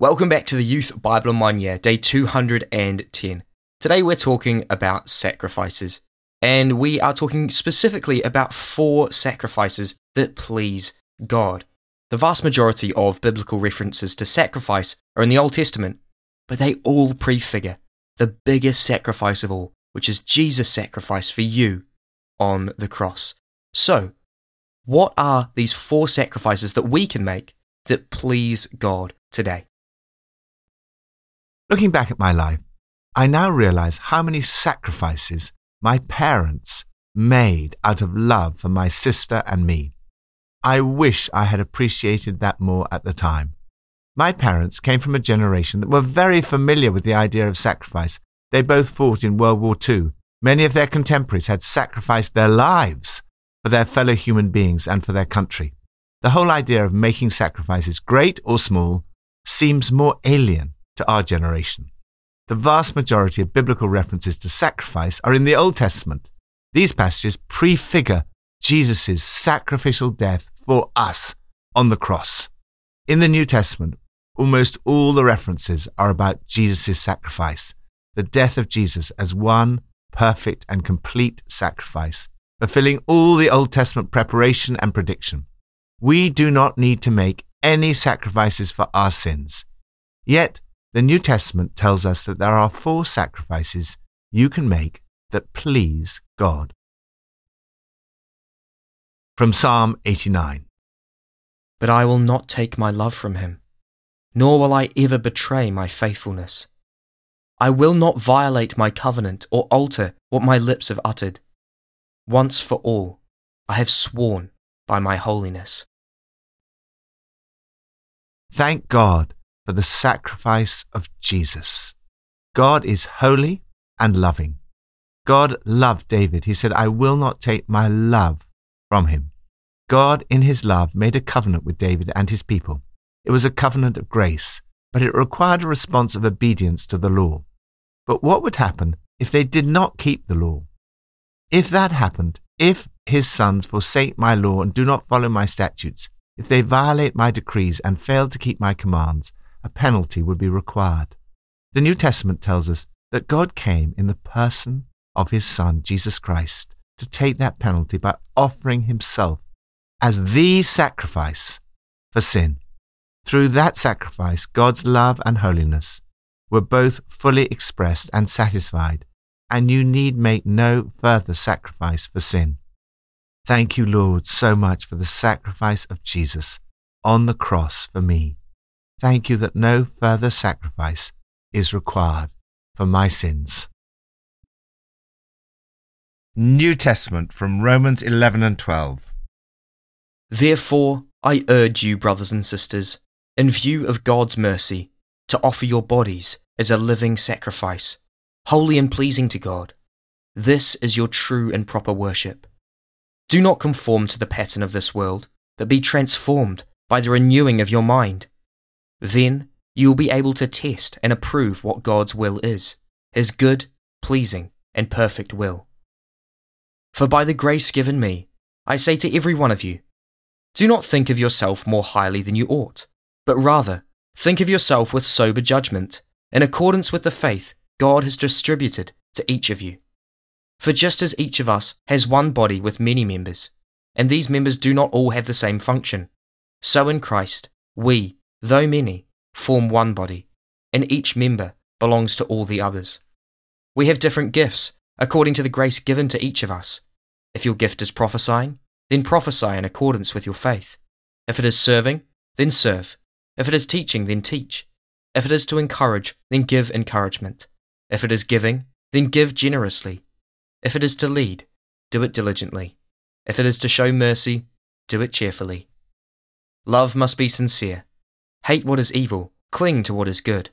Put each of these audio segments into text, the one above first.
Welcome back to the Youth Bible in One Year, day 210. Today we're talking about sacrifices, and we are talking specifically about four sacrifices that please God. The vast majority of biblical references to sacrifice are in the Old Testament, but they all prefigure the biggest sacrifice of all, which is Jesus' sacrifice for you on the cross. So, what are these four sacrifices that we can make that please God today? Looking back at my life, I now realize how many sacrifices my parents made out of love for my sister and me. I wish I had appreciated that more at the time. My parents came from a generation that were very familiar with the idea of sacrifice. They both fought in World War II. Many of their contemporaries had sacrificed their lives for their fellow human beings and for their country. The whole idea of making sacrifices, great or small, seems more alien to our generation. The vast majority of biblical references to sacrifice are in the Old Testament. These passages prefigure Jesus' sacrificial death for us on the cross. In the New Testament, almost all the references are about Jesus' sacrifice, the death of Jesus as one perfect and complete sacrifice, fulfilling all the Old Testament preparation and prediction. We do not need to make any sacrifices for our sins. Yet, the New Testament tells us that there are four sacrifices you can make that please God. From Psalm 89 But I will not take my love from him, nor will I ever betray my faithfulness. I will not violate my covenant or alter what my lips have uttered. Once for all, I have sworn by my holiness. Thank God for the sacrifice of Jesus. God is holy and loving. God loved David. He said, I will not take my love from him. God, in his love, made a covenant with David and his people. It was a covenant of grace, but it required a response of obedience to the law. But what would happen if they did not keep the law? If that happened, if his sons forsake my law and do not follow my statutes, if they violate my decrees and fail to keep my commands, a penalty would be required. The New Testament tells us that God came in the person of his Son, Jesus Christ, to take that penalty by offering himself as the sacrifice for sin. Through that sacrifice, God's love and holiness were both fully expressed and satisfied, and you need make no further sacrifice for sin. Thank you, Lord, so much for the sacrifice of Jesus on the cross for me. Thank you that no further sacrifice is required for my sins. New Testament from Romans 11 and 12. Therefore, I urge you, brothers and sisters, in view of God's mercy, to offer your bodies as a living sacrifice, holy and pleasing to God. This is your true and proper worship. Do not conform to the pattern of this world, but be transformed by the renewing of your mind then you will be able to test and approve what God's will is, his good, pleasing, and perfect will. For by the grace given me, I say to every one of you, do not think of yourself more highly than you ought, but rather think of yourself with sober judgment, in accordance with the faith God has distributed to each of you. For just as each of us has one body with many members, and these members do not all have the same function, so in Christ we, though many, form one body, and each member belongs to all the others. We have different gifts according to the grace given to each of us. If your gift is prophesying, then prophesy in accordance with your faith. If it is serving, then serve. If it is teaching, then teach. If it is to encourage, then give encouragement. If it is giving, then give generously. If it is to lead, do it diligently. If it is to show mercy, do it cheerfully. Love must be sincere. Hate what is evil, cling to what is good.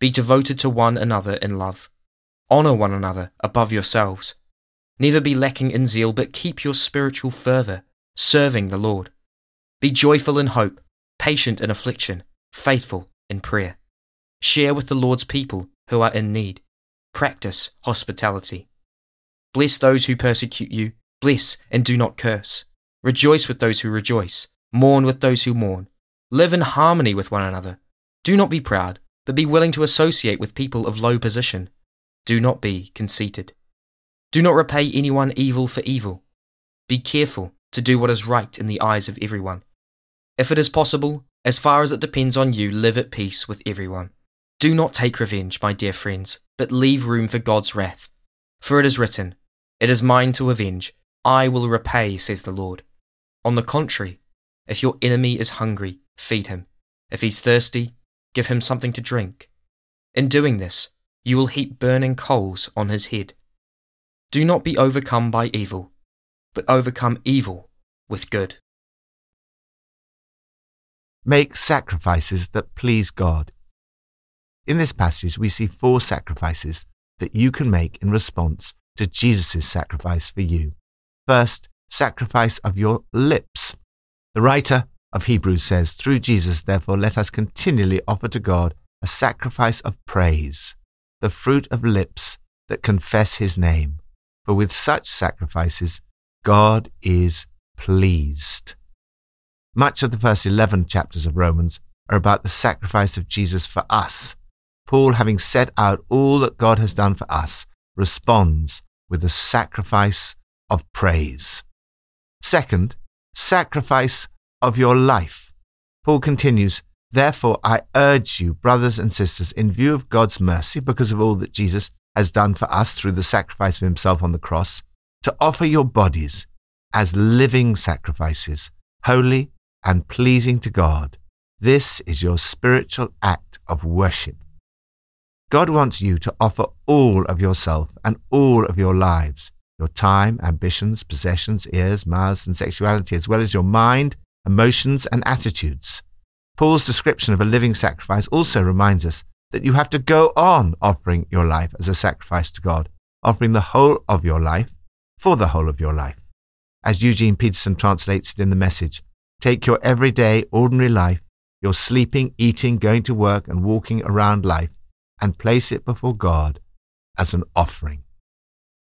Be devoted to one another in love. Honour one another above yourselves. Neither be lacking in zeal, but keep your spiritual fervour, serving the Lord. Be joyful in hope, patient in affliction, faithful in prayer. Share with the Lord's people who are in need. Practice hospitality. Bless those who persecute you, bless and do not curse. Rejoice with those who rejoice, mourn with those who mourn. Live in harmony with one another. Do not be proud, but be willing to associate with people of low position. Do not be conceited. Do not repay anyone evil for evil. Be careful to do what is right in the eyes of everyone. If it is possible, as far as it depends on you, live at peace with everyone. Do not take revenge, my dear friends, but leave room for God's wrath. For it is written, It is mine to avenge, I will repay, says the Lord. On the contrary, if your enemy is hungry, feed him. If he's thirsty, give him something to drink. In doing this, you will heap burning coals on his head. Do not be overcome by evil, but overcome evil with good. Make sacrifices that please God. In this passage, we see four sacrifices that you can make in response to Jesus' sacrifice for you. First, sacrifice of your lips. The writer of Hebrews says, Through Jesus, therefore, let us continually offer to God a sacrifice of praise, the fruit of lips that confess his name. For with such sacrifices, God is pleased. Much of the first 11 chapters of Romans are about the sacrifice of Jesus for us. Paul, having set out all that God has done for us, responds with a sacrifice of praise. Second, sacrifice of your life. Paul continues, Therefore, I urge you, brothers and sisters, in view of God's mercy, because of all that Jesus has done for us through the sacrifice of himself on the cross, to offer your bodies as living sacrifices, holy and pleasing to God. This is your spiritual act of worship. God wants you to offer all of yourself and all of your lives your time, ambitions, possessions, ears, mouths, and sexuality, as well as your mind, emotions, and attitudes. Paul's description of a living sacrifice also reminds us that you have to go on offering your life as a sacrifice to God, offering the whole of your life for the whole of your life. As Eugene Peterson translates it in the message, take your everyday, ordinary life, your sleeping, eating, going to work, and walking around life, and place it before God as an offering.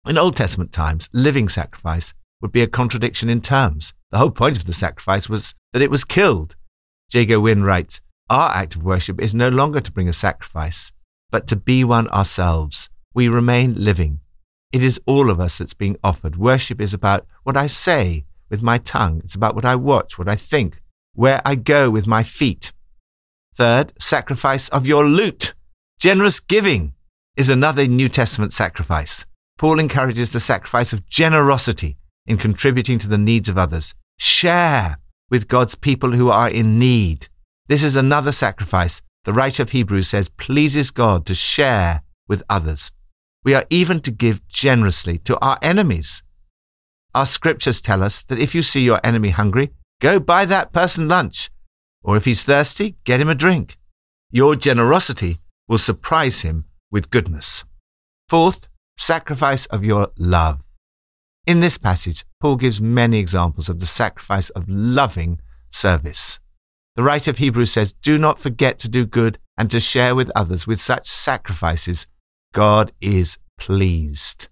In Old Testament times, living sacrifice would be a contradiction in terms. The whole point of the sacrifice was that it was killed. Jago Wynne writes, Our act of worship is no longer to bring a sacrifice, but to be one ourselves. We remain living. It is all of us that's being offered. Worship is about what I say with my tongue. It's about what I watch, what I think, where I go with my feet. Third, sacrifice of your loot. Generous giving is another New Testament sacrifice. Paul encourages the sacrifice of generosity in contributing to the needs of others. Share with God's people who are in need. This is another sacrifice. The writer of Hebrews says pleases God to share with others. We are even to give generously to our enemies. Our scriptures tell us that if you see your enemy hungry, go buy that person lunch. Or if he's thirsty, get him a drink. Your generosity will surprise him with goodness. Fourth, sacrifice of your love. In this passage, Paul gives many examples of the sacrifice of loving service. The writer of Hebrews says, Do not forget to do good and to share with others. With such sacrifices, God is pleased.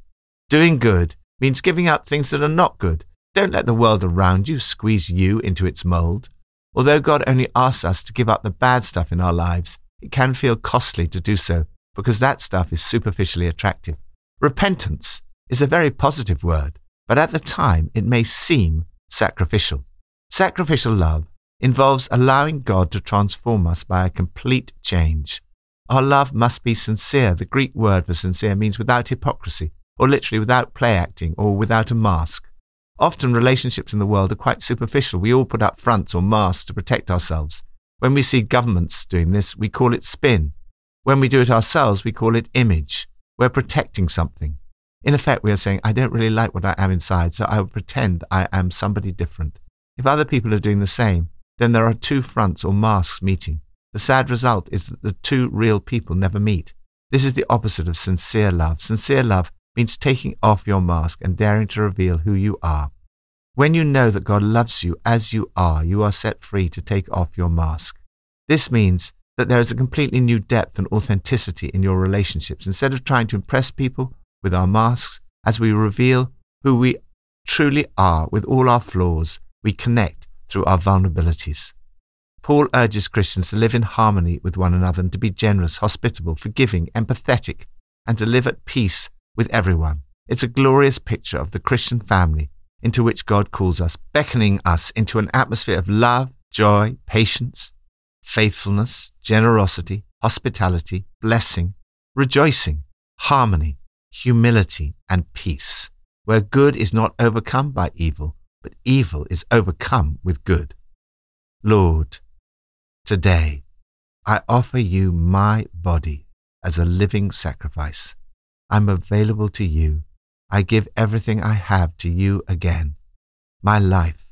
Doing good means giving up things that are not good. Don't let the world around you squeeze you into its mold. Although God only asks us to give up the bad stuff in our lives, it can feel costly to do so because that stuff is superficially attractive. Repentance is a very positive word, but at the time it may seem sacrificial. Sacrificial love involves allowing God to transform us by a complete change. Our love must be sincere. The Greek word for sincere means without hypocrisy, or literally without play acting, or without a mask. Often relationships in the world are quite superficial. We all put up fronts or masks to protect ourselves. When we see governments doing this, we call it spin. When we do it ourselves, we call it image. We're protecting something. In effect, we are saying, I don't really like what I am inside, so I will pretend I am somebody different. If other people are doing the same, then there are two fronts or masks meeting. The sad result is that the two real people never meet. This is the opposite of sincere love. Sincere love means taking off your mask and daring to reveal who you are. When you know that God loves you as you are, you are set free to take off your mask. This means that there is a completely new depth and authenticity in your relationships. Instead of trying to impress people with our masks, as we reveal who we truly are with all our flaws, we connect through our vulnerabilities. Paul urges Christians to live in harmony with one another and to be generous, hospitable, forgiving, empathetic, and to live at peace with everyone. It's a glorious picture of the Christian family into which God calls us, beckoning us into an atmosphere of love, joy, patience, faithfulness, generosity, hospitality, blessing, rejoicing, harmony, humility, and peace, where good is not overcome by evil, but evil is overcome with good. Lord, today I offer you my body as a living sacrifice. I'm available to you. I give everything I have to you again. My life,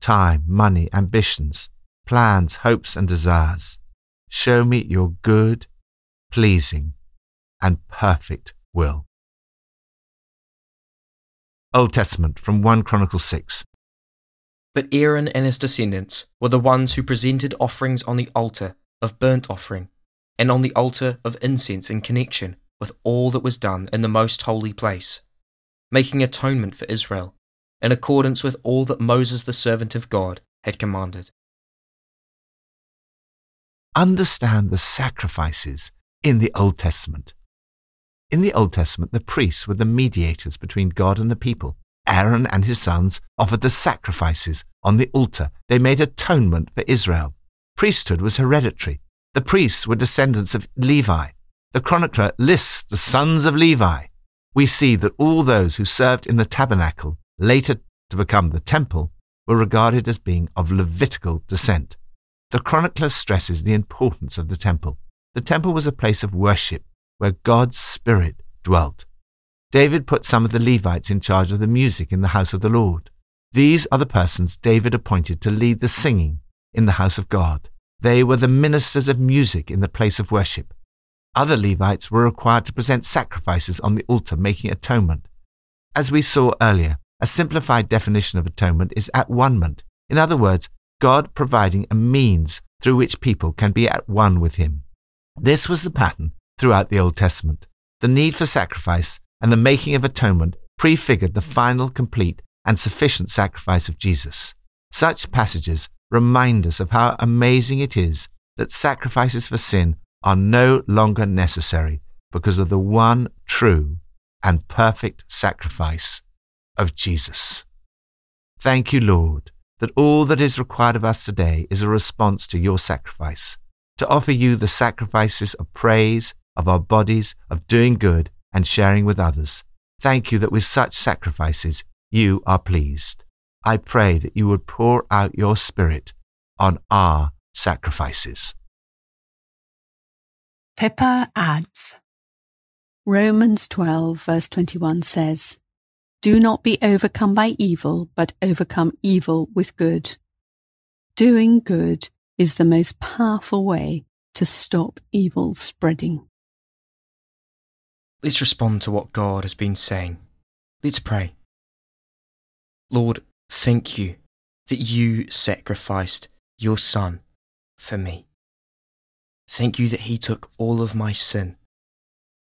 time, money, ambitions, plans, hopes, and desires. Show me your good, pleasing, and perfect will. Old Testament from 1 Chronicles 6. But Aaron and his descendants were the ones who presented offerings on the altar of burnt offering and on the altar of incense in connection with all that was done in the most holy place, making atonement for Israel, in accordance with all that Moses the servant of God had commanded. Understand the sacrifices in the Old Testament. In the Old Testament, the priests were the mediators between God and the people. Aaron and his sons offered the sacrifices on the altar. They made atonement for Israel. Priesthood was hereditary. The priests were descendants of Levi. The chronicler lists the sons of Levi. We see that all those who served in the tabernacle, later to become the temple, were regarded as being of Levitical descent. The chronicler stresses the importance of the temple. The temple was a place of worship where God's Spirit dwelt. David put some of the Levites in charge of the music in the house of the Lord. These are the persons David appointed to lead the singing in the house of God. They were the ministers of music in the place of worship. Other Levites were required to present sacrifices on the altar, making atonement. As we saw earlier, a simplified definition of atonement is at one-ment. In other words, God providing a means through which people can be at one with Him. This was the pattern throughout the Old Testament. The need for sacrifice and the making of atonement prefigured the final, complete, and sufficient sacrifice of Jesus. Such passages remind us of how amazing it is that sacrifices for sin are no longer necessary because of the one true and perfect sacrifice of Jesus. Thank you, Lord, that all that is required of us today is a response to your sacrifice, to offer you the sacrifices of praise, of our bodies, of doing good, and sharing with others. Thank you that with such sacrifices you are pleased. I pray that you would pour out your Spirit on our sacrifices. Pippa adds Romans 12, verse 21 says, Do not be overcome by evil, but overcome evil with good. Doing good is the most powerful way to stop evil spreading. Let's respond to what God has been saying. Let's pray. Lord, thank you that you sacrificed your Son for me. Thank you that he took all of my sin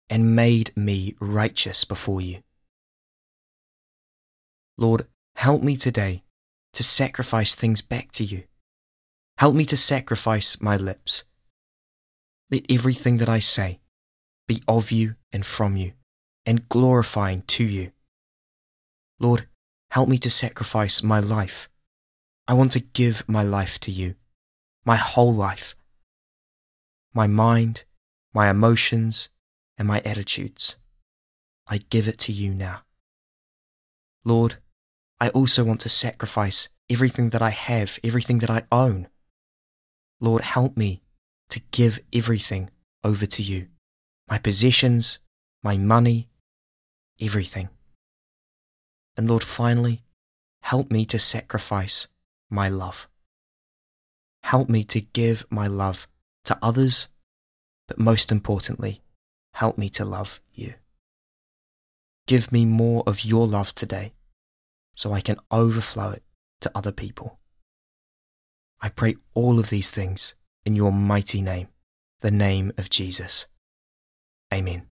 and made me righteous before you. Lord, help me today to sacrifice things back to you. Help me to sacrifice my lips. Let everything that I say be of you and from you and glorifying to you. Lord, help me to sacrifice my life. I want to give my life to you, my whole life my mind, my emotions, and my attitudes. I give it to you now. Lord, I also want to sacrifice everything that I have, everything that I own. Lord, help me to give everything over to you my possessions, my money, everything. And Lord, finally, help me to sacrifice my love. Help me to give my love to others, but most importantly, help me to love you. Give me more of your love today so I can overflow it to other people. I pray all of these things in your mighty name, the name of Jesus. Amen.